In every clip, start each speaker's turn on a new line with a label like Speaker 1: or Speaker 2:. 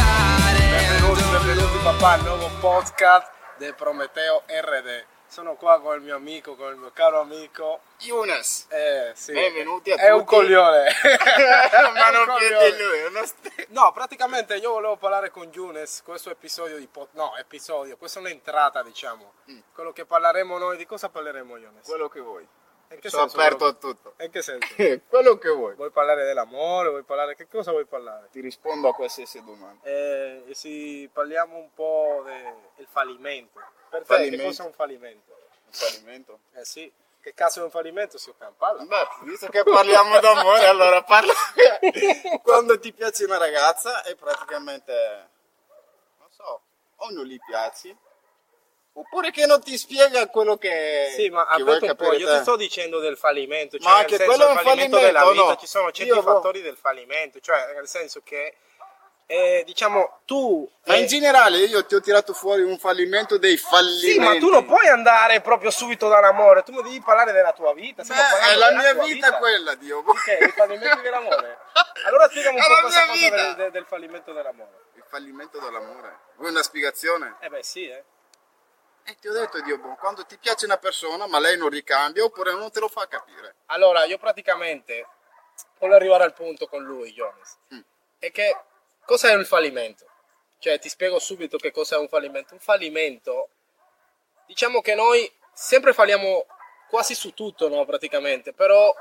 Speaker 1: Benvenuti, benvenuti papà al nuovo podcast del Prometeo RD. Sono qua con il mio amico, con il mio caro amico.
Speaker 2: Younes.
Speaker 1: Eh, sì.
Speaker 2: Benvenuti a
Speaker 1: È un
Speaker 2: tutti.
Speaker 1: coglione.
Speaker 2: Ma non piedi lui, è uno st-
Speaker 1: No, praticamente io volevo parlare con Younes, questo episodio di pod- no, episodio, questa è un'entrata, diciamo.
Speaker 2: Mm.
Speaker 1: Quello che parleremo noi, di cosa parleremo Younes?
Speaker 2: quello che vuoi. Sono
Speaker 1: senso?
Speaker 2: aperto a tutto.
Speaker 1: In che senso?
Speaker 2: quello che vuoi.
Speaker 1: Vuoi parlare dell'amore? Vuoi parlare che cosa vuoi parlare?
Speaker 2: Ti rispondo a qualsiasi domanda.
Speaker 1: Eh, e sì, parliamo un po' del fallimento. Per te che
Speaker 2: Fallimento.
Speaker 1: cosa è un fallimento?
Speaker 2: Un fallimento.
Speaker 1: Eh sì, che cazzo è un fallimento? Si parla.
Speaker 2: Beh, visto che parliamo d'amore, allora parla. Quando ti piace una ragazza è praticamente, non so, o non gli piaci, oppure che non ti spiega quello che,
Speaker 1: Sì, ma
Speaker 2: che vuoi capire
Speaker 1: io ti sto dicendo del fallimento, cioè
Speaker 2: Ma
Speaker 1: nel
Speaker 2: anche
Speaker 1: senso
Speaker 2: quello è un
Speaker 1: fallimento,
Speaker 2: fallimento,
Speaker 1: della vita,
Speaker 2: no?
Speaker 1: ci sono certi
Speaker 2: Io-
Speaker 1: fattori del fallimento, cioè nel senso che eh, diciamo tu
Speaker 2: Ma
Speaker 1: eh,
Speaker 2: in generale io ti ho tirato fuori un fallimento dei fallimenti.
Speaker 1: sì, ma tu non puoi andare proprio subito dall'amore, tu devi parlare della tua vita,
Speaker 2: Beh, è la mia
Speaker 1: tua
Speaker 2: vita quella, Dio.
Speaker 1: Ok, il fallimento dell'amore. Allora spiegami un
Speaker 2: È
Speaker 1: po' cosa
Speaker 2: vita.
Speaker 1: del, del- del fallimento dell'amore.
Speaker 2: Il fallimento dell'amore. Vuoi una spiegazione?
Speaker 1: Eh beh sì, eh.
Speaker 2: E ti ho detto, Dio, boh, quando ti piace una persona ma lei non ricambia oppure non te lo fa capire.
Speaker 1: Allora, io praticamente voglio arrivare al punto con lui, Jonas.
Speaker 2: Mm.
Speaker 1: È che cos'è il fallimento? Cioè, ti spiego subito che cos'è un fallimento. Un fallimento, diciamo che noi sempre falliamo quasi su tutto, no? Praticamente, però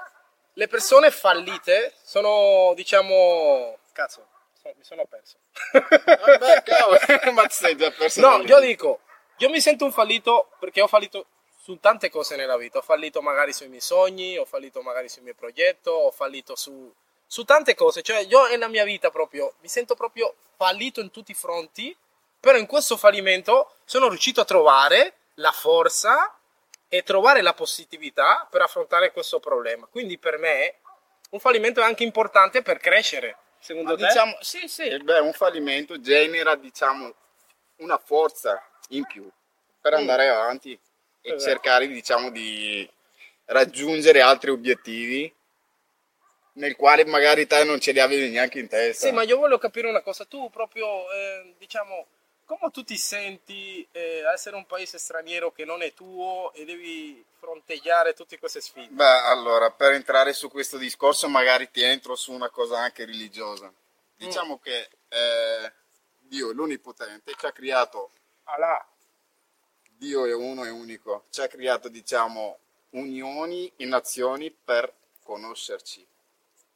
Speaker 1: le persone fallite sono, diciamo... Cazzo, mi sono perso.
Speaker 2: Vabbè, cavolo, ma ti sei già perso.
Speaker 1: No, io dico, io mi sento un fallito perché ho fallito su tante cose nella vita. Ho fallito magari sui miei sogni, ho fallito magari sui miei progetti, ho fallito su, su tante cose. Cioè, io nella mia vita proprio mi sento proprio fallito in tutti i fronti. Però in questo fallimento sono riuscito a trovare la forza e trovare la positività per affrontare questo problema. Quindi per me un fallimento è anche importante per crescere. Secondo
Speaker 2: Ma
Speaker 1: te?
Speaker 2: diciamo, sì, sì, beh, un fallimento genera, diciamo, una forza in più per
Speaker 1: Mm.
Speaker 2: andare avanti e
Speaker 1: Esatto.
Speaker 2: cercare, diciamo, di raggiungere altri obiettivi nel quale magari te non ce li avevi neanche in testa.
Speaker 1: Sì, ma io voglio capire una cosa. Tu proprio, eh, diciamo, come tu ti senti eh, a essere un paese straniero che non è tuo e devi fronteggiare tutte queste sfide?
Speaker 2: Beh, allora, per entrare su questo discorso magari ti entro su una cosa anche religiosa. Diciamo
Speaker 1: Mm.
Speaker 2: che eh, Dio, l'Onnipotente, ci ha creato,
Speaker 1: Alà.
Speaker 2: Dio è uno e unico, ci ha creato, diciamo, unioni e nazioni per conoscerci.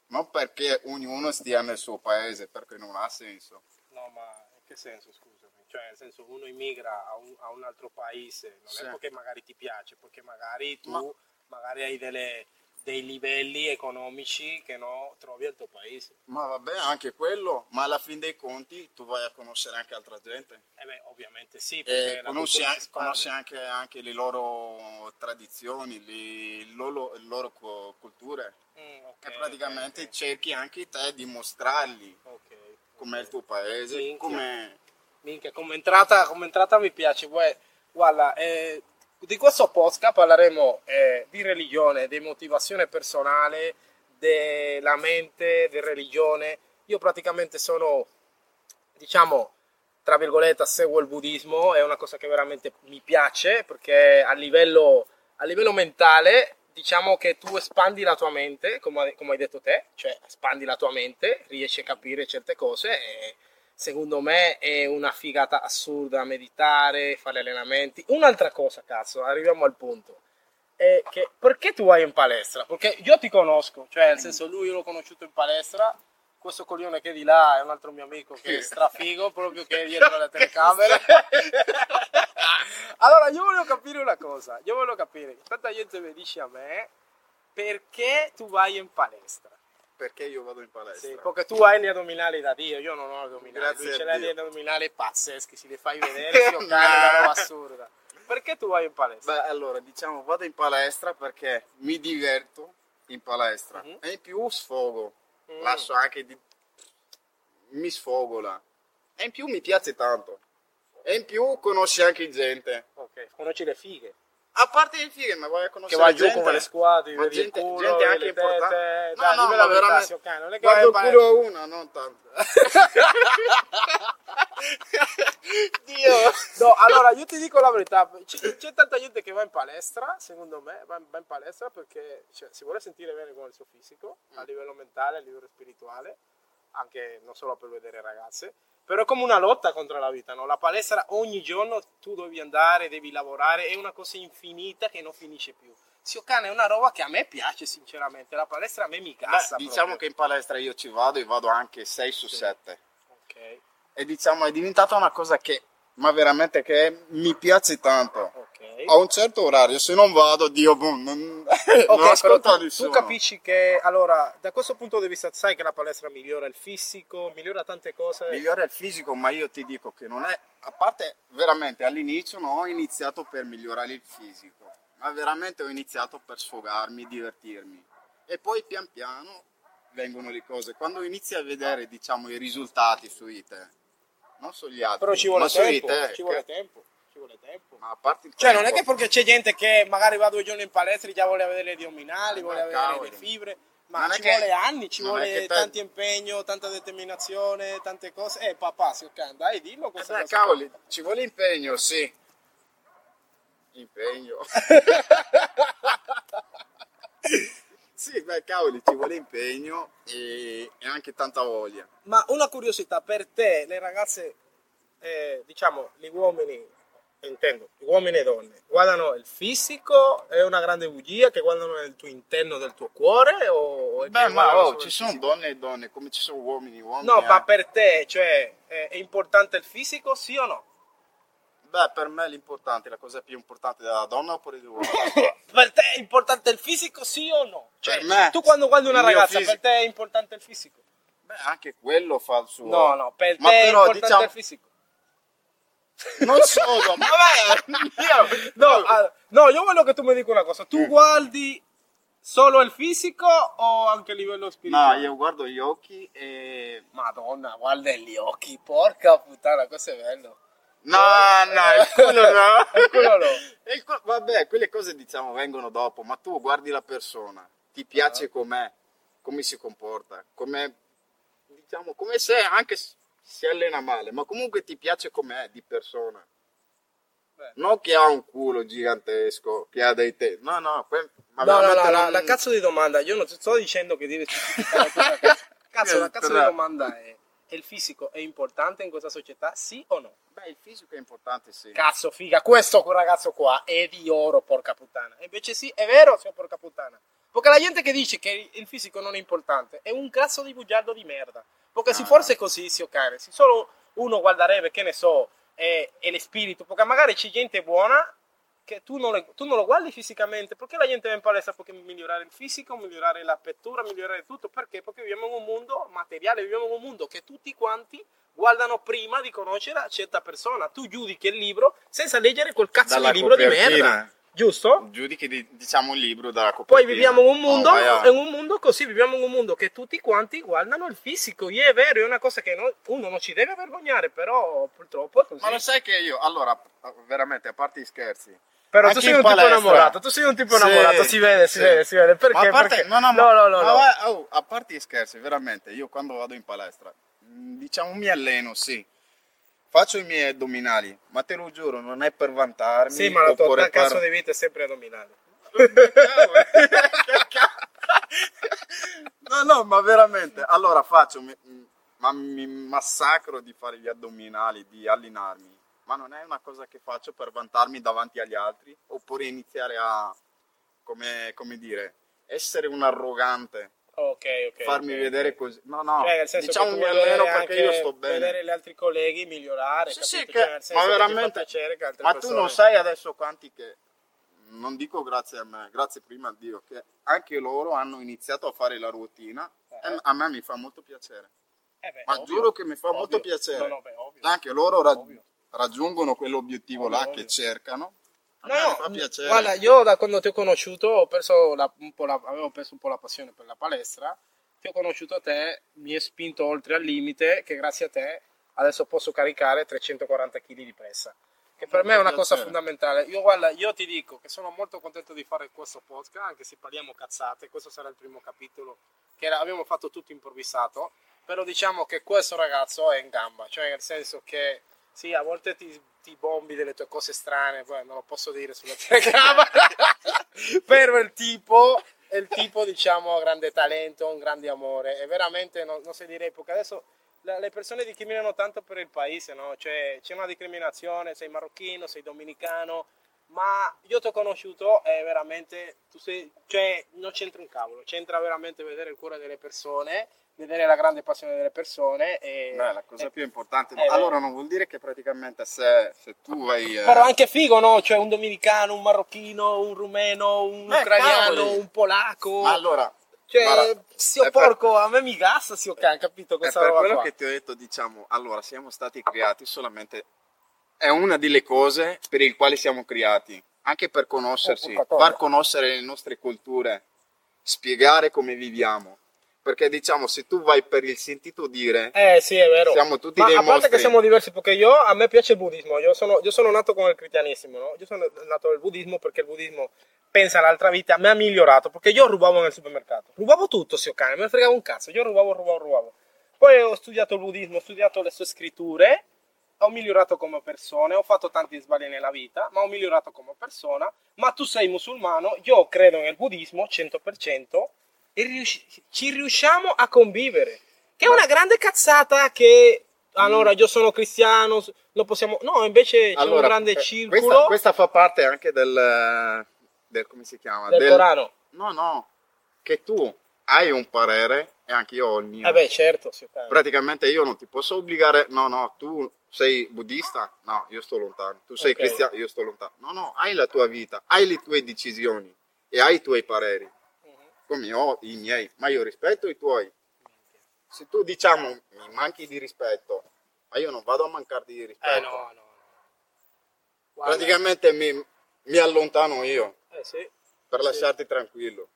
Speaker 2: Non perché ognuno stia nel suo paese, perché non ha senso.
Speaker 1: No, ma in che senso, scusami? Cioè, nel senso, uno immigra a un, a un altro paese, non
Speaker 2: Sì.
Speaker 1: è perché magari ti piace, perché magari tu
Speaker 2: Ma-
Speaker 1: magari hai delle- dei livelli economici che no trovi al tuo paese.
Speaker 2: Ma vabbè, anche quello, ma alla fin dei conti tu vai a conoscere anche altra gente.
Speaker 1: Eh beh, ovviamente sì, perché
Speaker 2: E
Speaker 1: la
Speaker 2: conosci, anche,
Speaker 1: si
Speaker 2: conosci anche, anche le loro tradizioni, le loro, le loro culture.
Speaker 1: Mm, ok,
Speaker 2: E praticamente
Speaker 1: ok, ok.
Speaker 2: cerchi anche te di mostrargli
Speaker 1: Ok,
Speaker 2: com'è il tuo paese,
Speaker 1: Minchia.
Speaker 2: come...
Speaker 1: Minchia, come entrata, come entrata mi piace. Guarda, eh, di questo podcast parleremo eh, di religione, di motivazione personale, della mente, di religione. Io praticamente sono, diciamo, tra virgolette, seguo il buddismo, è una cosa che veramente mi piace perché a livello, a livello mentale diciamo che tu espandi la tua mente, come, come hai detto te, cioè espandi la tua mente, riesci a capire certe cose e secondo me è una figata assurda meditare, fare allenamenti. Un'altra cosa, cazzo, arriviamo al punto. È che perché tu vai in palestra? Perché io ti conosco, cioè nel senso lui l'ho conosciuto in palestra, questo coglione che è di là è un altro mio amico che è strafigo, proprio che è dietro le telecamere. allora io voglio capire una cosa, io voglio capire, tanta gente mi dice a me perché tu vai in palestra?
Speaker 2: Perché io vado in palestra?
Speaker 1: Sì, perché tu hai gli addominali da Dio, io non ho addominali.
Speaker 2: Grazie a
Speaker 1: ce l'ha
Speaker 2: Dio.
Speaker 1: gli addominali pazzeschi, se li fai vedere, si una roba assurda. Perché tu vai in palestra?
Speaker 2: Beh, allora, diciamo, vado in palestra perché mi diverto in palestra
Speaker 1: Mhm.
Speaker 2: e in più sfogo.
Speaker 1: Mm.
Speaker 2: Lascio anche di... mi sfogo là. E in più mi piace tanto. E in più conosci anche gente.
Speaker 1: Ok, conosci le fighe.
Speaker 2: A parte il figo, ma vuoi
Speaker 1: che
Speaker 2: conoscere
Speaker 1: va giù
Speaker 2: gente?
Speaker 1: come le squadre,
Speaker 2: Ma gente,
Speaker 1: culo,
Speaker 2: gente anche importante.
Speaker 1: Dai,
Speaker 2: No, no, ma
Speaker 1: verità,
Speaker 2: veramente.
Speaker 1: sì, ok, non è che
Speaker 2: Guardo il culo a una, non tanto.
Speaker 1: Dio. No, allora io ti dico la verità, c'è, c'è tanta gente che va in palestra, secondo me, va in, va in palestra perché cioè, si vuole sentire bene con il suo fisico, a livello mentale, a livello spirituale, anche non solo per vedere ragazze, però è come una lotta contro la vita, no? La palestra ogni giorno tu devi andare, devi lavorare, è una cosa infinita che non finisce più. Zio cane è una roba che a me piace sinceramente, la palestra a me mi
Speaker 2: Beh,
Speaker 1: cassa.
Speaker 2: diciamo che
Speaker 1: proprio.
Speaker 2: in palestra io ci vado e vado anche 6 su 7.
Speaker 1: Ok,
Speaker 2: E diciamo è diventata una cosa che, ma veramente che mi piace tanto.
Speaker 1: ok.
Speaker 2: A un certo orario, se non vado, Dio, boom, non, non
Speaker 1: Ok, però tu, tu capisci che allora da questo punto di vista sai che la palestra migliora il fisico, migliora tante cose.
Speaker 2: Migliora il fisico, ma io ti dico che non è, a parte veramente all'inizio non ho iniziato per migliorare il fisico, ma veramente ho iniziato per sfogarmi, divertirmi. E poi pian piano vengono le cose. Quando inizi a vedere, diciamo, i risultati su te, non sugli altri,
Speaker 1: Però ci vuole
Speaker 2: ma su
Speaker 1: tempo,
Speaker 2: te,
Speaker 1: ci vuole
Speaker 2: che-
Speaker 1: tempo, ci vuole tempo.
Speaker 2: Ma a parte il
Speaker 1: Cioè non è che perché c'è gente che magari va due giorni in palestra e già vuole vedere gli addominali,
Speaker 2: Ma
Speaker 1: vuole vedere
Speaker 2: cavolo.
Speaker 1: le fibre, ma
Speaker 2: Non
Speaker 1: ci
Speaker 2: che-
Speaker 1: vuole anni, ci vuole tanto impegno, tanta determinazione, tante cose. Eh papà, si ok, dai, dillo
Speaker 2: Eh
Speaker 1: cosa.
Speaker 2: cavoli, ci vuole impegno, sì. Impegno. sì, beh, cavoli, ci vuole impegno e, e anche tanta voglia.
Speaker 1: Ma una curiosità, per te le ragazze, eh, diciamo, gli uomini, intendo, uomini e donne, guardano il fisico, è una grande bugia che guardano nel tuo interno del tuo cuore o è
Speaker 2: Beh, ma oh, ci sono donne e donne, come ci sono uomini e uomini.
Speaker 1: No,
Speaker 2: eh.
Speaker 1: ma per te, cioè, è, è importante il fisico, sì o no?
Speaker 2: Beh, per me l'importante, la cosa più importante della donna oppure dell'uomo?
Speaker 1: Per te è importante il fisico, sì o no? Cioè,
Speaker 2: Per me,
Speaker 1: tu quando guardi una ragazza,
Speaker 2: fisico.
Speaker 1: per te è importante il fisico?
Speaker 2: Beh, anche quello fa il suo.
Speaker 1: No, no, per
Speaker 2: Ma
Speaker 1: te è
Speaker 2: però,
Speaker 1: importante
Speaker 2: diciamo-
Speaker 1: il fisico.
Speaker 2: Non solo, ma vabbè, io...
Speaker 1: No, ah, no, io voglio che tu mi dica una cosa. Tu guardi solo il fisico o anche a livello
Speaker 2: No,
Speaker 1: spirituale?
Speaker 2: io guardo gli occhi e...
Speaker 1: Madonna, guarda gli occhi, porca puttana, questo è bello.
Speaker 2: No, no, il culo no.
Speaker 1: Il culo no.
Speaker 2: Il culo- vabbè, quelle cose diciamo vengono dopo, ma tu guardi la persona, ti piace com'è, come si comporta, come diciamo, come se anche si allena male, ma comunque ti piace com'è di persona.
Speaker 1: Beh.
Speaker 2: Non che ha un culo gigantesco, che ha dei te. No, no, que- ma
Speaker 1: No, no, no, la,
Speaker 2: non-
Speaker 1: la cazzo di domanda, io non ti sto dicendo che devi specificare cazzo. Cazzo, la cazzo di domanda è, il fisico è importante in questa società, sì o no?
Speaker 2: Beh, il fisico è importante, sì.
Speaker 1: Cazzo, figa, questo ragazzo qua è di oro, porca puttana. E invece sì, è vero, signor porca puttana. Perché la gente che dice che il fisico non è importante è un cazzo di bugiardo di merda. Perché se
Speaker 2: no.
Speaker 1: fosse così, si ok, se solo uno guarderebbe, che ne so, è, è lo spirito, perché magari c'è gente buona che tu non, le- tu non lo guardi fisicamente, perché la gente va in palestra perché migliorare il fisico, migliorare la pettura, migliorare tutto, perché? Perché viviamo in un mondo materiale, viviamo in un mondo che tutti quanti guardano prima di conoscere a certa persona. Tu giudichi il libro senza leggere quel cazzo
Speaker 2: Dalla
Speaker 1: di libro di merda, giusto?
Speaker 2: Giudichi di- diciamo un libro dalla copertina.
Speaker 1: Poi viviamo in un mondo,
Speaker 2: Oh,
Speaker 1: in un mondo così, viviamo in un mondo che tutti quanti guardano il fisico. E è vero, è una cosa che no- uno non ci deve vergognare, però purtroppo è così.
Speaker 2: Ma lo sai che io, allora, veramente, a parte i scherzi,
Speaker 1: Però tu sei un tipo
Speaker 2: palestra-
Speaker 1: innamorato, tu sei un tipo
Speaker 2: Sì,
Speaker 1: innamorato, si vede, si
Speaker 2: sì.
Speaker 1: vede, si vede. Perché?
Speaker 2: Ma a parte,
Speaker 1: Perché?
Speaker 2: no, no,
Speaker 1: no, no, no, no.
Speaker 2: va- oh, a parte i scherzi, veramente, io quando vado in palestra, mh, diciamo mi alleno, sì, faccio i miei addominali, ma te lo giuro, non è per vantarmi.
Speaker 1: Sì, ma la tua
Speaker 2: oppure
Speaker 1: cazzo
Speaker 2: per...
Speaker 1: di vita è sempre addominale.
Speaker 2: no, no, ma veramente, allora faccio, ma mi massacro di fare gli addominali, di allenarmi, ma non è una cosa che faccio per vantarmi davanti agli altri, oppure iniziare a, come, come dire, essere un arrogante.
Speaker 1: Ok, ok.
Speaker 2: farmi vedere così. No, no,
Speaker 1: Cioè,
Speaker 2: diciamo mi alleno perché io sto bene.
Speaker 1: Vedere gli altri colleghi migliorare,
Speaker 2: Sì, sì,
Speaker 1: Cioè,
Speaker 2: che-
Speaker 1: nel senso
Speaker 2: ma veramente- Ma tu non sai adesso quanti che, non dico grazie a me, grazie prima a Dio, che anche loro hanno iniziato a fare la routine
Speaker 1: Eh.
Speaker 2: e a me mi fa molto piacere.
Speaker 1: Eh beh,
Speaker 2: Ma
Speaker 1: ovvio.
Speaker 2: giuro che mi fa
Speaker 1: Ovvio.
Speaker 2: molto piacere.
Speaker 1: No, no, beh.
Speaker 2: Anche loro ra-
Speaker 1: Ovvio.
Speaker 2: raggiungono quell'obiettivo
Speaker 1: Ovvio,
Speaker 2: là che cercano.
Speaker 1: No,
Speaker 2: fa piacere.
Speaker 1: guarda, io da quando ti ho conosciuto ho perso la- un po' la- avevo perso un po' la passione per la palestra. Ti ho conosciuto a te, mi hai spinto oltre al limite che grazie a te adesso posso caricare 340 kg di pressa. Che per me è una cosa
Speaker 2: piacere.
Speaker 1: fondamentale. Io, guarda, io ti dico che sono molto contento di fare questo podcast, anche se parliamo cazzate. Questo sarà il primo capitolo che era- abbiamo fatto tutto improvvisato. Però diciamo che questo ragazzo è in gamba, cioè nel senso che sì, a volte ti, ti bombi delle tue cose strane, poi non lo posso dire sulla telecamera, però il tipo è il tipo, diciamo, grande talento, un grande amore. E veramente non, non si direi perché adesso la- le persone discriminano tanto per il paese, no? Cioè c'è una discriminazione, sei marocchino, sei dominicano, ma io ti ho conosciuto e veramente tu sei, cioè non c'entra un cavolo, c'entra veramente vedere il cuore delle persone, vedere la grande passione delle persone e
Speaker 2: Beh, la cosa
Speaker 1: e-
Speaker 2: più importante.
Speaker 1: eh,
Speaker 2: allora non vuol dire che praticamente se, se tu vai... eh,
Speaker 1: Però anche figo, no? Cioè un dominicano, un marocchino, un rumeno, un
Speaker 2: Eh,
Speaker 1: ucraniano,
Speaker 2: cavoli.
Speaker 1: un polacco.
Speaker 2: Ma allora,
Speaker 1: Cioè,
Speaker 2: guarda,
Speaker 1: zio
Speaker 2: è per-
Speaker 1: porco, a me mi gassa, zio can, capito
Speaker 2: è
Speaker 1: questa
Speaker 2: per
Speaker 1: roba
Speaker 2: quello
Speaker 1: qua.
Speaker 2: che ti ho detto, diciamo, allora siamo stati creati solamente... È una delle cose per il quali siamo creati, anche per conoscersi,
Speaker 1: porca
Speaker 2: far conoscere le nostre culture, spiegare come viviamo. Perché diciamo, se tu vai per il sentito dire,
Speaker 1: Eh sì, è vero.
Speaker 2: siamo tutti
Speaker 1: Ma
Speaker 2: dei
Speaker 1: a parte
Speaker 2: mostri.
Speaker 1: che siamo diversi, perché io, a me piace il buddismo, io sono, io sono nato con il cristianesimo, no? Io sono nato nel buddismo perché il buddismo pensa all'altra vita, mi ha migliorato, perché io rubavo nel supermercato, rubavo tutto, zio cane, me ne fregavo un cazzo, io rubavo, rubavo, rubavo. Poi ho studiato il buddismo, ho studiato le sue scritture, ho migliorato come persona, ho fatto tanti sbagli nella vita, ma ho migliorato come persona, ma tu sei musulmano, io credo nel buddismo 100% e riusci- ci riusciamo a convivere. Che è una grande cazzata che allora io sono cristiano, lo possiamo No, invece c'è un grande
Speaker 2: eh,
Speaker 1: circolo
Speaker 2: Questa, questa fa parte anche del, del- come si chiama?
Speaker 1: del Corano.
Speaker 2: No, no, che tu hai un parere e anche io ho il mio.
Speaker 1: Eh beh, certo.
Speaker 2: Praticamente io non ti posso obbligare, no, no, tu sei buddista, no, io sto lontano. Tu sei
Speaker 1: Ok.
Speaker 2: cristiano, io sto lontano. No, no, hai la tua vita, hai le tue decisioni e hai i tuoi pareri,
Speaker 1: Mhm.
Speaker 2: come ho i miei, ma io rispetto i tuoi. Se tu diciamo mi manchi di rispetto, ma io non vado a mancarti di rispetto.
Speaker 1: Eh no, no, no. Guarda,
Speaker 2: Praticamente mi, mi allontano io
Speaker 1: eh sì,
Speaker 2: per
Speaker 1: Sì.
Speaker 2: lasciarti tranquillo.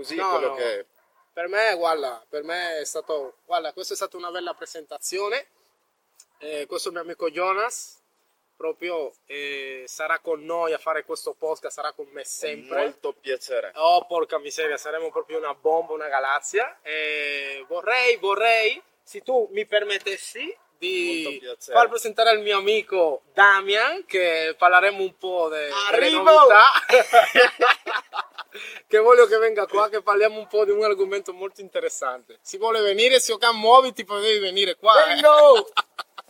Speaker 1: Eh sì.
Speaker 2: Così
Speaker 1: No,
Speaker 2: quello
Speaker 1: no.
Speaker 2: che è.
Speaker 1: Per me, guarda, per me è stato, guarda, questa è stata una bella presentazione. Eh, questo mio amico Jonas proprio eh, sarà con noi a fare questo podcast, sarà con me sempre.
Speaker 2: Molto piacere.
Speaker 1: Oh, porca miseria, saremo proprio una bomba, una galassia. E vorrei, vorrei, se tu mi permettessi, di far presentare il mio amico Damian, che parleremo un po' de- delle
Speaker 2: Arrivo!
Speaker 1: novità. che voglio che venga qua, che parliamo un po' di un argomento molto interessante. Si vuole venire, se Okan muoviti, poi devi venire qua. eh.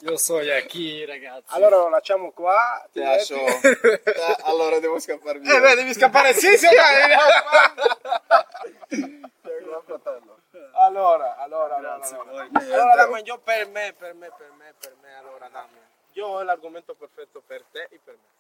Speaker 3: Io sono qui, ragazzi.
Speaker 1: Allora lo lasciamo qua. ti
Speaker 2: lascio. Eh, allora devo scappare via.
Speaker 1: Eh beh, devi scappare, sì, sì, dai. Allora, allora, allora,
Speaker 3: Grazie
Speaker 1: allora. Allora, Damian, io per me, per me, per me, per me, allora, Damian, io ho l'argomento perfetto per te e per me.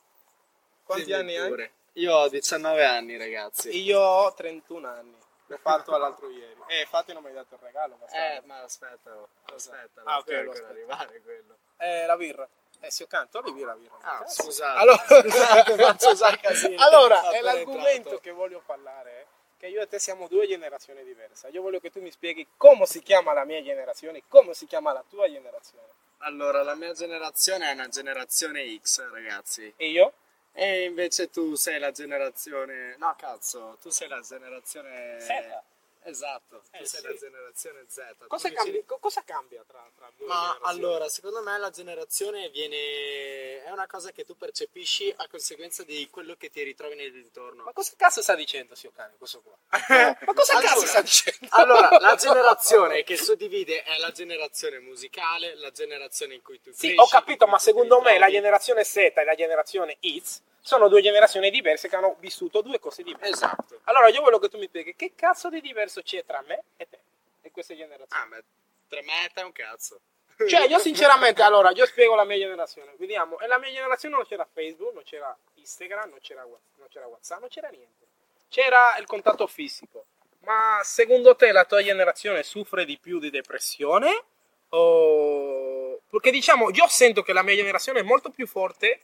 Speaker 1: Quanti
Speaker 3: Dimmi
Speaker 1: anni hai?
Speaker 3: pure. Io ho 19 anni, ragazzi.
Speaker 1: Io ho 31 anni. L'ho fatto all'altro ieri. Eh, infatti non mi hai dato il regalo.
Speaker 3: Eh,
Speaker 1: bastardo.
Speaker 3: ma aspetta, oh, aspetta,
Speaker 1: Ah, ok, lo aspetto.
Speaker 3: arrivare quello.
Speaker 1: Eh, la birra. Eh, se io canto, devi la birra.
Speaker 3: Ah,
Speaker 1: Cazzo.
Speaker 3: scusate.
Speaker 1: Allora,
Speaker 3: Scusate, faccio casino.
Speaker 1: allora, è l'argomento che voglio parlare. eh, Che io e te siamo due generazioni diverse. Io voglio che tu mi spieghi come si chiama la mia generazione, come si chiama la tua generazione.
Speaker 3: Allora, la mia generazione è una generazione X, ragazzi.
Speaker 1: E io?
Speaker 3: E invece tu sei la generazione... No, cazzo, tu sei la generazione...
Speaker 1: Z.
Speaker 3: Esatto, tu
Speaker 1: Eh,
Speaker 3: sei
Speaker 1: sì.
Speaker 3: la generazione Z.
Speaker 1: Cosa, co- cosa cambia tra, tra due
Speaker 3: Ma allora, secondo me la generazione viene... è una cosa che tu percepisci a conseguenza di quello che ti ritrovi nell'intorno.
Speaker 1: Ma cosa cazzo sta dicendo, zio cane, questo qua? Ma cosa
Speaker 3: Allora-
Speaker 1: cazzo sta dicendo?
Speaker 3: Allora, la generazione che suddivide è la generazione musicale, la generazione in cui tu
Speaker 1: Sì,
Speaker 3: cresci,
Speaker 1: ho capito, ma secondo me la generazione Z e la generazione X sono due generazioni diverse che hanno vissuto due cose diverse.
Speaker 3: Esatto.
Speaker 1: Allora io voglio che tu mi spieghi che cazzo di diverso c'è tra me e te e queste generazioni.
Speaker 3: Ah, ma tra me e te è un cazzo.
Speaker 1: Cioè, io sinceramente, allora, io spiego la mia generazione. Vediamo, e la mia generazione non c'era Facebook, non c'era Instagram, non c'era, non c'era WhatsApp, non c'era niente. C'era il contatto fisico. Ma secondo te la tua generazione soffre di più di depressione? O... Perché diciamo, io sento che la mia generazione è molto più forte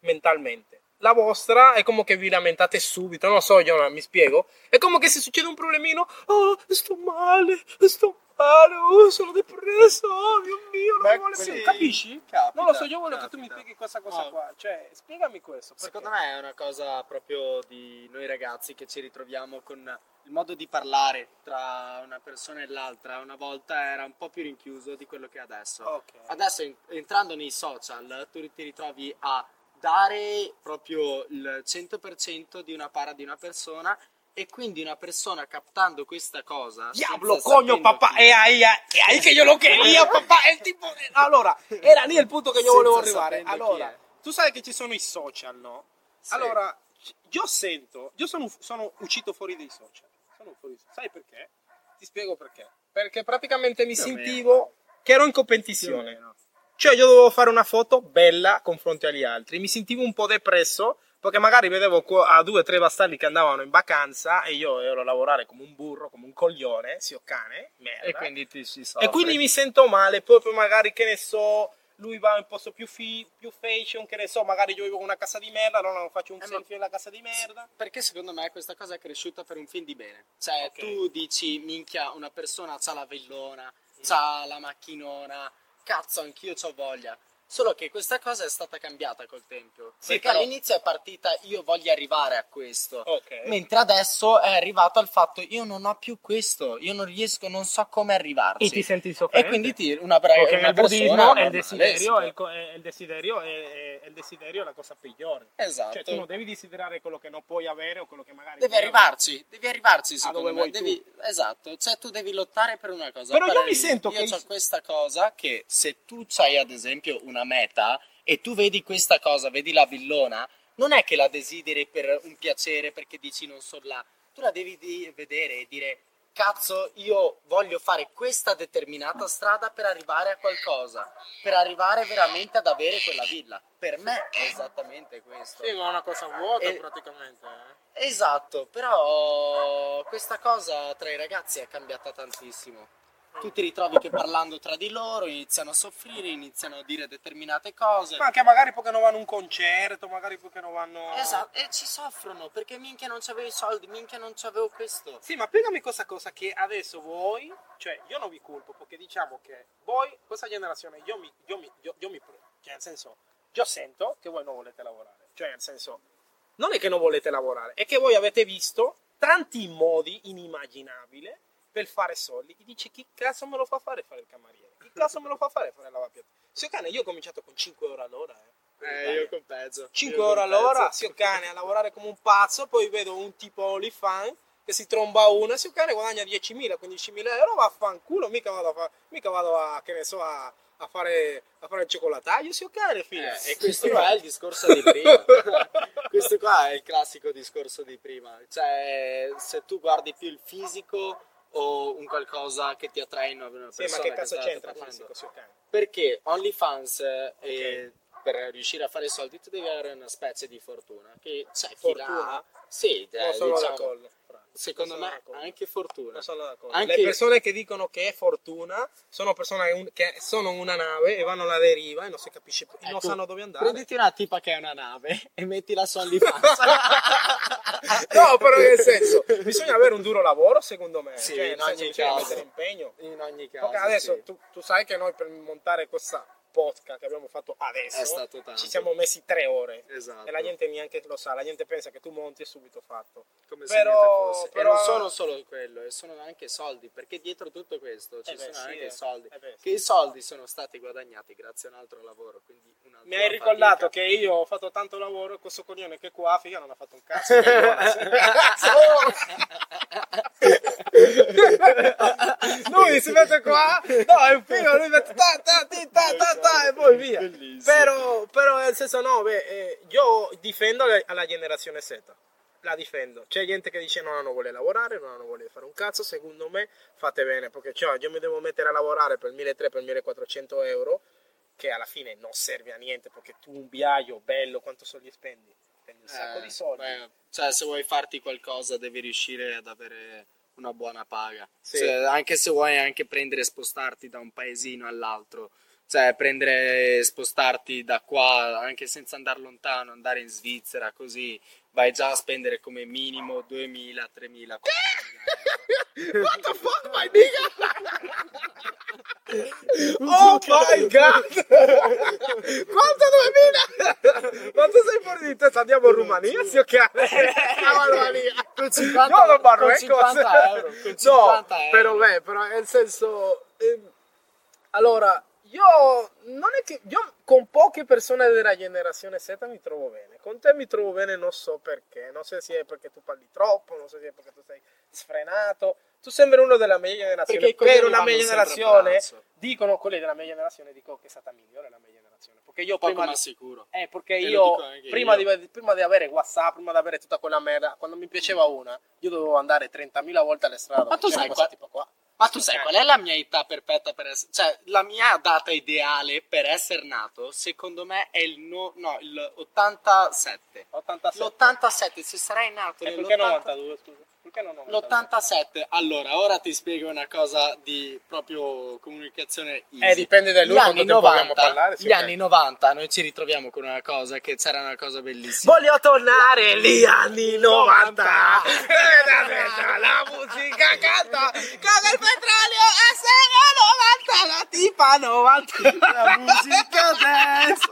Speaker 1: mentalmente. La vostra è come che vi lamentate subito, non lo so, io mi spiego. È come che se succede un problemino, oh, sto male, sto ah no, sono depresso, oh mio mio, non
Speaker 3: Beh,
Speaker 1: vuole più. Capisci?
Speaker 3: Capita,
Speaker 1: non lo so, io voglio che tu mi
Speaker 3: capita.
Speaker 1: spieghi questa cosa
Speaker 3: No.
Speaker 1: qua. Cioè, spiegami questo. perché?
Speaker 3: Secondo me è una cosa proprio di noi ragazzi che ci ritroviamo con il modo di parlare tra una persona e l'altra. Una volta era un po' più rinchiuso di quello che è adesso.
Speaker 1: Ok.
Speaker 3: Adesso en- entrando nei social tu ti ritrovi a dare proprio il 100% di una para di una persona e quindi una persona captando questa cosa
Speaker 1: Diablo, papá,
Speaker 3: chi-
Speaker 1: è ahí, è ahí che io lo quería, papà, è il tipo... Allora, era lì il punto che io volevo arrivare. Allora, tu sai che ci sono i social, no?
Speaker 3: Sì.
Speaker 1: Allora, io sento, io sono, sono uscito fuori dai social. Sono fuori, sai perché? Ti spiego perché. Perché praticamente mi
Speaker 3: Più
Speaker 1: sentivo che ero in competizione. Cioè, io dovevo fare una foto bella confronto agli altri. Mi sentivo un po' depresso perché magari vedevo a due o tre bastardi che andavano in vacanza e io ero a lavorare come un burro, come un coglione, zio cane, merda.
Speaker 3: e quindi ti si
Speaker 1: E quindi mi sento male. Poi, poi magari, che ne so, lui va in un posto più, fi- più fashion, che ne so, magari io vivo in una casa di merda, allora non faccio un
Speaker 3: Eh,
Speaker 1: selfie nella casa di merda.
Speaker 3: Perché secondo me questa cosa è cresciuta per un film di bene. Cioè,
Speaker 1: Ok.
Speaker 3: tu dici, minchia, una persona c'ha la villona, c'ha la macchinona, cazzo, anch'io c'ho voglia. Solo che questa cosa è stata cambiata col tempo.
Speaker 1: Sì,
Speaker 3: perché
Speaker 1: però-
Speaker 3: all'inizio è partita io voglio arrivare a questo.
Speaker 1: Ok.
Speaker 3: Mentre adesso è arrivato al fatto io non ho più questo, io non riesco, non so come arrivarci.
Speaker 1: E ti senti
Speaker 3: E
Speaker 1: sofferente.
Speaker 3: quindi ti, una, bra-
Speaker 1: Perché
Speaker 3: una
Speaker 1: nel buddismo è il desiderio, è il, co- è il desiderio, è, è- il desiderio la cosa peggiore.
Speaker 3: Esatto.
Speaker 1: Cioè, tu non devi desiderare quello che non puoi avere o quello che magari
Speaker 3: Devi arrivarci, devi arrivarci secondo
Speaker 1: dove
Speaker 3: me.
Speaker 1: vuoi
Speaker 3: Devi- Esatto, cioè tu devi lottare per una cosa.
Speaker 1: Però
Speaker 3: Per
Speaker 1: io mi sento
Speaker 3: io
Speaker 1: che-
Speaker 3: ho questa cosa che se tu hai ad esempio una meta e tu vedi questa cosa, vedi la villona, non è che la desideri per un piacere perché dici non so là, tu la devi vedere e dire cazzo io voglio fare questa determinata strada per arrivare a qualcosa, per arrivare veramente ad avere quella villa. Per me è esattamente questo.
Speaker 1: Sì, ma è una cosa vuota
Speaker 3: E-
Speaker 1: praticamente. eh.
Speaker 3: Esatto, però questa cosa tra i ragazzi è cambiata tantissimo. Tu ti ritrovi che parlando tra di loro iniziano a soffrire, iniziano a dire determinate cose.
Speaker 1: Ma anche magari perché non vanno a un concerto, magari perché non vanno...
Speaker 3: Esatto, e ci soffrono perché minchia non c'avevo i soldi, minchia non c'avevo questo.
Speaker 1: Sì, ma spiegami questa cosa che adesso voi, cioè io non vi colpo perché diciamo che voi, questa generazione, io mi, io mi, io, io mi, cioè nel senso, io sento che voi non volete lavorare, cioè nel senso, non è che non volete lavorare, è che voi avete visto tanti modi inimmaginabili per fare soldi e dice chi cazzo me lo fa fare fare il cameriere, chi cazzo me lo fa fare fare il lavapiatti. Sio cane, io ho cominciato con 5 euro all'ora, eh.
Speaker 3: Eh, io con peggio.
Speaker 1: 5
Speaker 3: Io
Speaker 1: ore
Speaker 3: con
Speaker 1: all'ora. Sio cane a lavorare come un pazzo, poi vedo un tipo OnlyFans che si tromba una, Sio cane guadagna 10.000, 15.000 euro, vaffanculo, mica vado a, fa- mica vado a che ne so, a, a fare, a fare il cioccolataio, Sio cane, figlio.
Speaker 3: Eh, e questo qua è il discorso di prima. questo qua è il classico discorso di prima. Cioè, se tu guardi più il fisico o un qualcosa che ti attrae in una
Speaker 1: Sì,
Speaker 3: persona
Speaker 1: ma che cazzo
Speaker 3: sta
Speaker 1: c'entra fisico, Sio cane?
Speaker 3: Perché OnlyFans eh, e per riuscire a fare soldi tu devi avere una specie di fortuna. Che c'è chi
Speaker 1: Fortuna?
Speaker 3: l'ha. Sì,
Speaker 1: sono
Speaker 3: diciamo.
Speaker 1: Fra.
Speaker 3: Secondo
Speaker 1: Non
Speaker 3: me
Speaker 1: d'accordo.
Speaker 3: anche fortuna.
Speaker 1: Non.
Speaker 3: Anche-
Speaker 1: Le persone che dicono che è fortuna sono persone che sono una nave e vanno alla deriva e non si capisce più, non
Speaker 3: Ecco,
Speaker 1: sanno dove andare.
Speaker 3: Prenditi una tipa che è una nave e mettila su OnlyFans.
Speaker 1: no, però nel senso, bisogna avere un duro lavoro, secondo me.
Speaker 3: Sì,
Speaker 1: cioè,
Speaker 3: in
Speaker 1: senso,
Speaker 3: ogni caso.
Speaker 1: mettere impegno.
Speaker 3: In ogni caso.
Speaker 1: Adesso
Speaker 3: sì.
Speaker 1: tu, tu sai che noi per montare questa podcast che abbiamo fatto adesso ci siamo messi tre ore.
Speaker 3: Esatto.
Speaker 1: E la gente neanche lo sa, la gente pensa che tu monti e subito fatto.
Speaker 3: Come se
Speaker 1: Però-
Speaker 3: fosse.
Speaker 1: però-
Speaker 3: E non sono solo quello, e sono anche soldi, perché dietro tutto questo ci
Speaker 1: Eh beh,
Speaker 3: sono
Speaker 1: sì,
Speaker 3: anche
Speaker 1: eh.
Speaker 3: i soldi.
Speaker 1: Eh sì.
Speaker 3: Che i soldi sono stati guadagnati grazie a un altro lavoro, quindi una
Speaker 1: Mi hai ricordato
Speaker 3: fatica.
Speaker 1: che io ho fatto tanto lavoro e questo coglione che qua, figa, non ha fatto un cazzo. lui si mette qua, no, è un figo, lui mette ta ta ti, ta ta ta e poi via.
Speaker 3: Bellissimo.
Speaker 1: Però, però nel senso no, beh, eh, io difendo la- alla generazione Z. La difendo. C'è gente che dice no, non vuole lavorare, no, non vuole fare un cazzo. Secondo me fate bene, perché cioè, io mi devo mettere a lavorare per 1300, per 1400 euro, che alla fine non serve a niente, perché tu un viaggio bello, quanto soldi spendi? Spendi un sacco
Speaker 3: Eh,
Speaker 1: di soldi.
Speaker 3: beh, cioè, se vuoi farti qualcosa devi riuscire ad avere una buona paga.
Speaker 1: Sì.
Speaker 3: Cioè, anche se vuoi anche prendere e spostarti da un paesino all'altro. Cioè, prendere e spostarti da qua, anche senza andare lontano, andare in Svizzera, così vai già a spendere come minimo 2000, 3000, 4000 euro.
Speaker 1: What the fuck, my nigga? Oh my god! Quanto 2000? Ma tu sei fuori di testa? Andiamo in Romania? Sì, ok. Andiamo in Romania.
Speaker 3: Con 50
Speaker 1: Io non parlo,
Speaker 3: con
Speaker 1: ecco.
Speaker 3: 50 euro. Con 50
Speaker 1: No,
Speaker 3: euro.
Speaker 1: però, beh, però nel senso... ehm, allora, io non è che... Io con poche persone della generazione Z mi trovo bene. Con te mi trovo bene non so perché. Non so se è perché tu parli troppo, non so se è perché tu sei sfrenato. Tu sembri uno della mia generazione.
Speaker 3: Perché i coglioni
Speaker 1: per una mia generazione, dicono quelli della mia generazione, dico che è stata migliore la mia generazione. Perché io prima...
Speaker 3: ma sicuro.
Speaker 1: Eh, perché io, prima,
Speaker 3: io.
Speaker 1: Di, prima di avere WhatsApp, prima di avere tutta quella merda, quando mi piaceva una, io dovevo andare 30.000 volte alle strade.
Speaker 3: Ma tu
Speaker 1: c'era
Speaker 3: sai
Speaker 1: questa
Speaker 3: qua-
Speaker 1: tipo qua.
Speaker 3: Ma tu sai qual è la mia età perfetta per essere... Cioè, la mia data ideale per essere nato, secondo me, è il, no, no, il 87.
Speaker 1: 87.
Speaker 3: L'87, se sarai nato
Speaker 1: E perché
Speaker 3: nell'80...
Speaker 1: 92, scusa? Perché non 92?
Speaker 3: L'87, allora, ora ti spiego una cosa di proprio comunicazione easy.
Speaker 1: Eh, dipende da lui
Speaker 3: Gli anni
Speaker 1: tempo
Speaker 3: 90,
Speaker 1: vogliamo parlare. sì,
Speaker 3: gli
Speaker 1: ok.
Speaker 3: anni 90 noi ci ritroviamo con una cosa che c'era una cosa bellissima.
Speaker 1: Voglio tornare gli anni 90. Eh, la musica canta, caga il petrolio e se 90, la tipa 90.
Speaker 3: La musica adesso.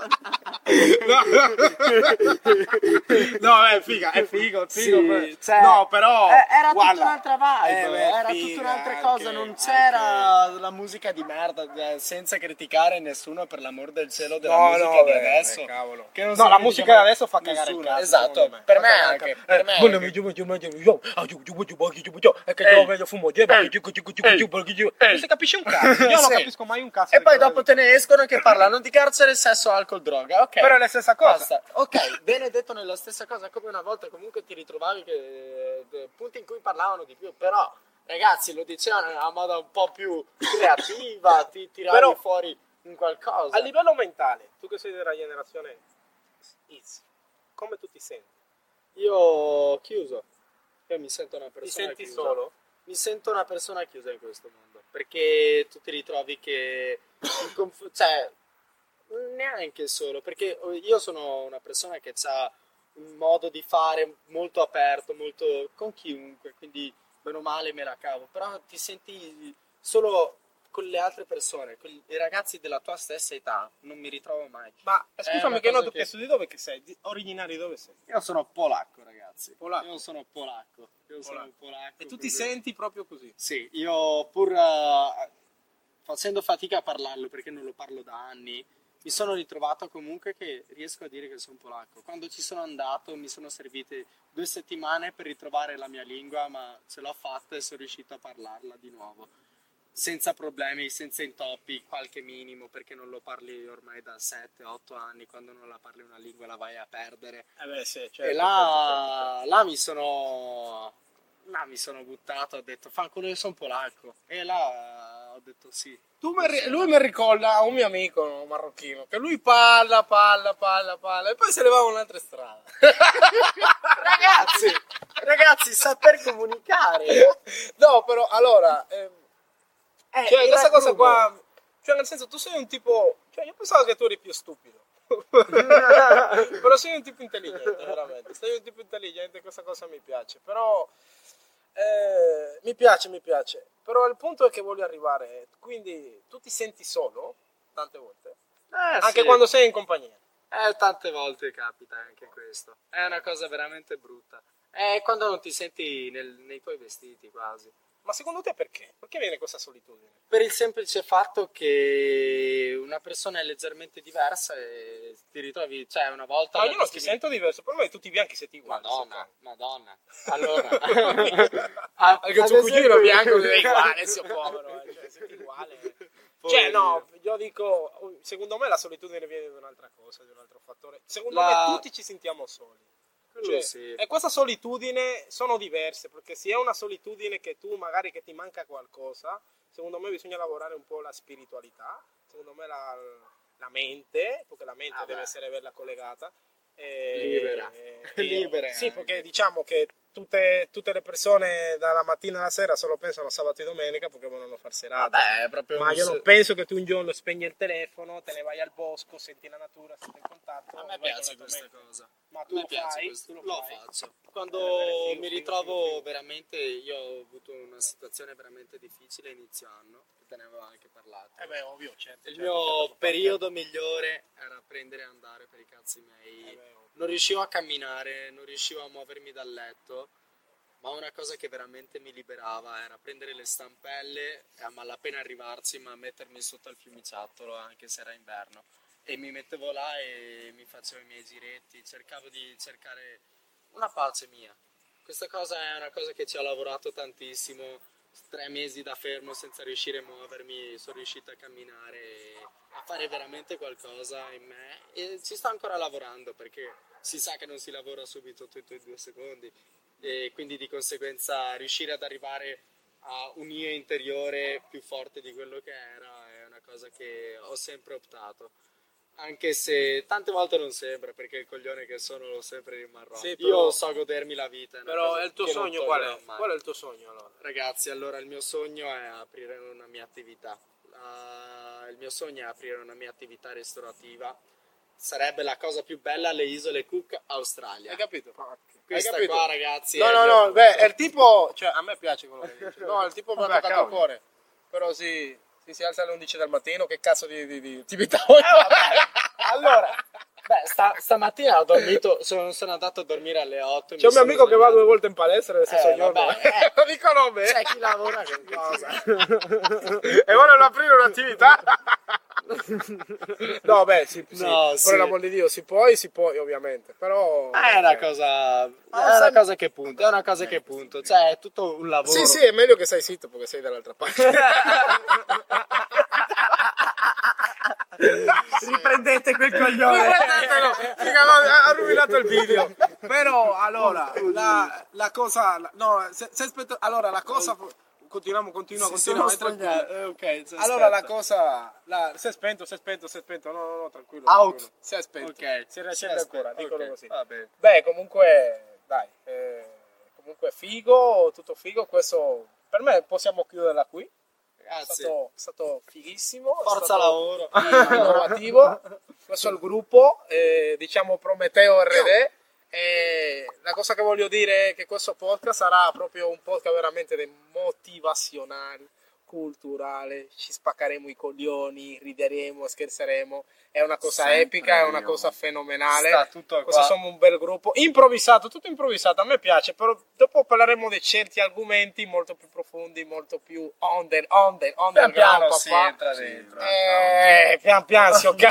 Speaker 1: No, è figa, è figo, è figo.
Speaker 3: Sì, cioè,
Speaker 1: no, però
Speaker 3: Eh, era
Speaker 1: guarda,
Speaker 3: tutta un'altra vibe,
Speaker 1: eh,
Speaker 3: era
Speaker 1: figa,
Speaker 3: tutta un'altra
Speaker 1: anche-
Speaker 3: cosa, non
Speaker 1: anche-
Speaker 3: c'era la musica di merda, eh, senza criticare nessuno per l'amor del cielo della
Speaker 1: No,
Speaker 3: musica
Speaker 1: no,
Speaker 3: di adesso.
Speaker 1: cavolo.
Speaker 3: Che non
Speaker 1: No, la musica di adesso fa cagare il
Speaker 3: nessuno.
Speaker 1: cazzo,
Speaker 3: Esatto,
Speaker 1: me.
Speaker 3: per me anche, per me anche.
Speaker 1: Non si capisce un cazzo. Io non capisco mai un cazzo.
Speaker 3: E poi dopo te ne escono che parlano di carcere, sesso, alcol, droga. Ok.
Speaker 1: Però la stessa cosa.
Speaker 3: Basta. Ok, bene detto nella stessa cosa, come una volta comunque ti ritrovavi che eh, punti in cui parlavano di più, però ragazzi lo dicevano in una moda un po' più creativa, ti tiravi
Speaker 1: Però-
Speaker 3: fuori in qualcosa.
Speaker 1: A livello mentale, tu che sei della generazione X, come tu ti senti?
Speaker 3: Io chiuso. Io mi sento una persona
Speaker 1: Ti senti
Speaker 3: chiusa.
Speaker 1: solo?
Speaker 3: Mi sento una persona chiusa in questo mondo, perché tu ti ritrovi che conf- cioè neanche solo, perché io sono una persona che ha un modo di fare molto aperto, molto con chiunque, quindi bene o male me la cavo, però ti senti solo con le altre persone, con i ragazzi della tua stessa età, non mi ritrovo mai.
Speaker 1: Ma scusami che non ti ho chiesto di dove che sei, di originario di dove sei?
Speaker 3: Io sono polacco, ragazzi.
Speaker 1: Polacco.
Speaker 3: Io sono polacco. Io sono
Speaker 1: Polacco.
Speaker 3: polacco.
Speaker 1: E tu ti senti proprio così?
Speaker 3: Sì, io pur eh, facendo fatica a parlarlo perché non lo parlo da anni, mi sono ritrovato comunque che riesco a dire che sono polacco. Quando ci sono andato mi sono servite due settimane per ritrovare la mia lingua, ma ce l'ho fatta e sono riuscito a parlarla di nuovo. Senza problemi, senza intoppi, qualche minimo, perché non lo parli ormai da 7-8 anni, quando non la parli una lingua la vai a perdere.
Speaker 1: Eh beh sì, certo.
Speaker 3: e là, là mi sono là mi sono buttato, ho detto fanculo io sono polacco. E là ho detto sì.
Speaker 1: Mi lui mi ricorda a un mio amico no, marocchino che lui parla, parla, parla, parla e poi se ne va un'altra strada.
Speaker 3: Ragazzi, ragazzi, saper comunicare.
Speaker 1: no, però allora, ehm,
Speaker 3: Eh,
Speaker 1: cioè, questa cosa
Speaker 3: raggubo.
Speaker 1: qua, cioè nel senso tu sei un tipo, cioè io pensavo che tu eri più stupido. però sei un tipo intelligente, veramente. Sei un tipo intelligente, questa cosa mi piace. Però eh, mi piace, mi piace. Però il punto è che voglio arrivare. Quindi tu ti senti solo tante volte,
Speaker 3: Eh,
Speaker 1: anche
Speaker 3: sì.
Speaker 1: quando sei in compagnia.
Speaker 3: Eh, tante volte capita anche questo. È una cosa veramente brutta. È quando non ti senti nel- nei tuoi vestiti quasi.
Speaker 1: Ma secondo te perché? Perché viene questa solitudine?
Speaker 3: Per il semplice fatto che una persona è leggermente diversa e ti ritrovi, cioè una volta...
Speaker 1: Ma io non ti sento diverso, per me tutti i bianchi siete uguali.
Speaker 3: Madonna,
Speaker 1: secondo
Speaker 3: madonna. Allora,
Speaker 1: Anche
Speaker 3: ad
Speaker 1: tuo cugino
Speaker 3: esempio-
Speaker 1: bianco sei uguale, zio povero. eh, Cioè, siete uguali. Cioè,
Speaker 3: Poverino.
Speaker 1: no, io dico, secondo me la solitudine viene da un'altra cosa, di un altro fattore. Secondo
Speaker 3: La-
Speaker 1: me tutti ci sentiamo soli. Cioè,
Speaker 3: sì.
Speaker 1: E questa solitudine sono diverse, perché se è una solitudine che tu magari che ti manca qualcosa, secondo me bisogna lavorare un po' la spiritualità, secondo me la, la mente, perché la mente
Speaker 3: Ah,
Speaker 1: deve
Speaker 3: beh.
Speaker 1: essere bella collegata. e-
Speaker 3: Libera.
Speaker 1: e-
Speaker 3: Libera
Speaker 1: Sì, perché diciamo che tutte, tutte le persone dalla mattina alla sera solo pensano a sabato e domenica perché vogliono far serata.
Speaker 3: Vabbè, proprio
Speaker 1: Ma
Speaker 3: un
Speaker 1: io non
Speaker 3: se-
Speaker 1: penso che tu un giorno spegni il telefono, te ne vai al bosco, senti la natura, senti il contatto.
Speaker 3: A me piace questa cosa.
Speaker 1: Ma tu lo
Speaker 3: piace
Speaker 1: fai?
Speaker 3: questo.
Speaker 1: Tu lo
Speaker 3: Lo
Speaker 1: fai?
Speaker 3: faccio. Quando
Speaker 1: figo,
Speaker 3: mi ritrovo veramente, io ho avuto una situazione veramente difficile inizio anno, te ne avevo anche parlato.
Speaker 1: Eh beh, ovvio, certo.
Speaker 3: Il
Speaker 1: certo,
Speaker 3: mio
Speaker 1: certo.
Speaker 3: periodo migliore era prendere e andare per i cazzi miei.
Speaker 1: Eh beh.
Speaker 3: Non riuscivo a camminare, non riuscivo a muovermi dal letto, ma una cosa che veramente mi liberava era prendere le stampelle e a malapena arrivarci, ma mettermi sotto al fiumiciattolo anche se era inverno. E mi mettevo là e mi facevo i miei giretti, cercavo di cercare una pace mia. Questa cosa è una cosa che ci ho lavorato tantissimo, tre mesi da fermo senza riuscire a muovermi, sono riuscito a camminare e a fare veramente qualcosa in me e ci sto ancora lavorando perché si sa che non si lavora subito tutti e due secondi e quindi di conseguenza riuscire ad arrivare a un io interiore più forte di quello che era è una cosa che ho sempre optato. Anche se tante volte non sembra, perché il coglione che sono lo sempre rimarrò.
Speaker 1: Sì,
Speaker 3: Io
Speaker 1: però-
Speaker 3: so godermi la vita.
Speaker 1: Però è il tuo sogno qual è? Qual è il tuo sogno allora?
Speaker 3: Ragazzi, allora il mio sogno è aprire una mia attività. Ah, il mio sogno è aprire una mia attività ristorativa. Sarebbe la cosa più bella alle isole Cook, Australia.
Speaker 1: Hai capito?
Speaker 3: Questa
Speaker 1: Hai capito?
Speaker 3: qua, ragazzi.
Speaker 1: No, no, no, beh, è il tipo, cioè a me piace quello che dice. No, il tipo mi ha toccato il cuore. Però sì, sì, si alza alle 11 del mattino, che cazzo di, di, di attività vuoi fare?
Speaker 3: Allora, beh, sta- stamattina ho dormito, sono, sono andato a dormire alle 8.
Speaker 1: C'è un mio amico che va due volte in palestra nel stesso
Speaker 3: Eh,
Speaker 1: giorno.
Speaker 3: vabbè, eh.
Speaker 1: Lo dico nome.
Speaker 3: C'è chi lavora con cosa.
Speaker 1: e vogliono aprire un'attività. no, beh, sì, sì.
Speaker 3: No,
Speaker 1: per
Speaker 3: sì.
Speaker 1: l'amor di Dio, si può, si può, ovviamente. Però.
Speaker 3: È una cosa, è una cosa che punto, è una cosa che punto, cioè è tutto un lavoro.
Speaker 1: Sì, sì, è meglio che stai zitto perché sei dall'altra parte.
Speaker 3: Riprendete quel coglione.
Speaker 1: Ha rovinato il video. Però allora la, la cosa, no, se, se aspetto, allora la cosa, continuiamo, continua,
Speaker 3: Si
Speaker 1: continua.
Speaker 3: eh, ok, si
Speaker 1: Allora la
Speaker 3: aspetta.
Speaker 1: cosa, la, si è spento, si è spento, si è spento, no, no, no, tranquillo.
Speaker 3: Out.
Speaker 1: tranquillo. Si è spento,
Speaker 3: Ok.
Speaker 1: si riaccende ancora,
Speaker 3: aspetta,
Speaker 1: dicono così. Beh, comunque, dai, eh, comunque figo, tutto figo, questo per me possiamo chiuderla qui. È
Speaker 3: Grazie.
Speaker 1: stato, è stato fighissimo. è
Speaker 3: Forza
Speaker 1: stato
Speaker 3: lavoro.
Speaker 1: innovativo. Questo è il gruppo, eh, diciamo Prometeo RD. E la cosa che voglio dire è che questo podcast sarà proprio un podcast veramente motivazionale, culturale. Ci spaccheremo i coglioni, rideremo, scherzeremo. È una cosa
Speaker 2: Sempre
Speaker 1: epica, è una
Speaker 2: io.
Speaker 1: cosa fenomenale.
Speaker 3: Sta tutto qua.
Speaker 1: siamo un bel gruppo, improvvisato, tutto improvvisato, a me piace, però dopo parleremo di certi argomenti molto più profondi, molto più under, under,
Speaker 3: Pian
Speaker 1: underground,
Speaker 3: piano si
Speaker 1: papà.
Speaker 3: entra dentro.
Speaker 1: Eh, pian piano si ok.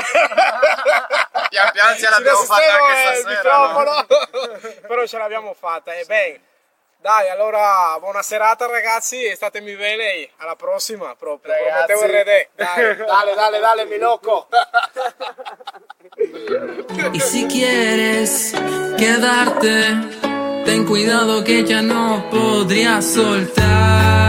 Speaker 2: Pian piano ce l'abbiamo fatta anche
Speaker 1: eh,
Speaker 2: stasera. no?
Speaker 1: però ce l'abbiamo fatta, e bene. Dai, allora, buona serata ragazzi, e statemi bene, alla prossima proprio.
Speaker 3: Ragazzi.
Speaker 1: RD. Dai, dale, dale, dale, mi loco.
Speaker 4: Y si quieres quedarte, ten cuidado que ya no podrías soltar.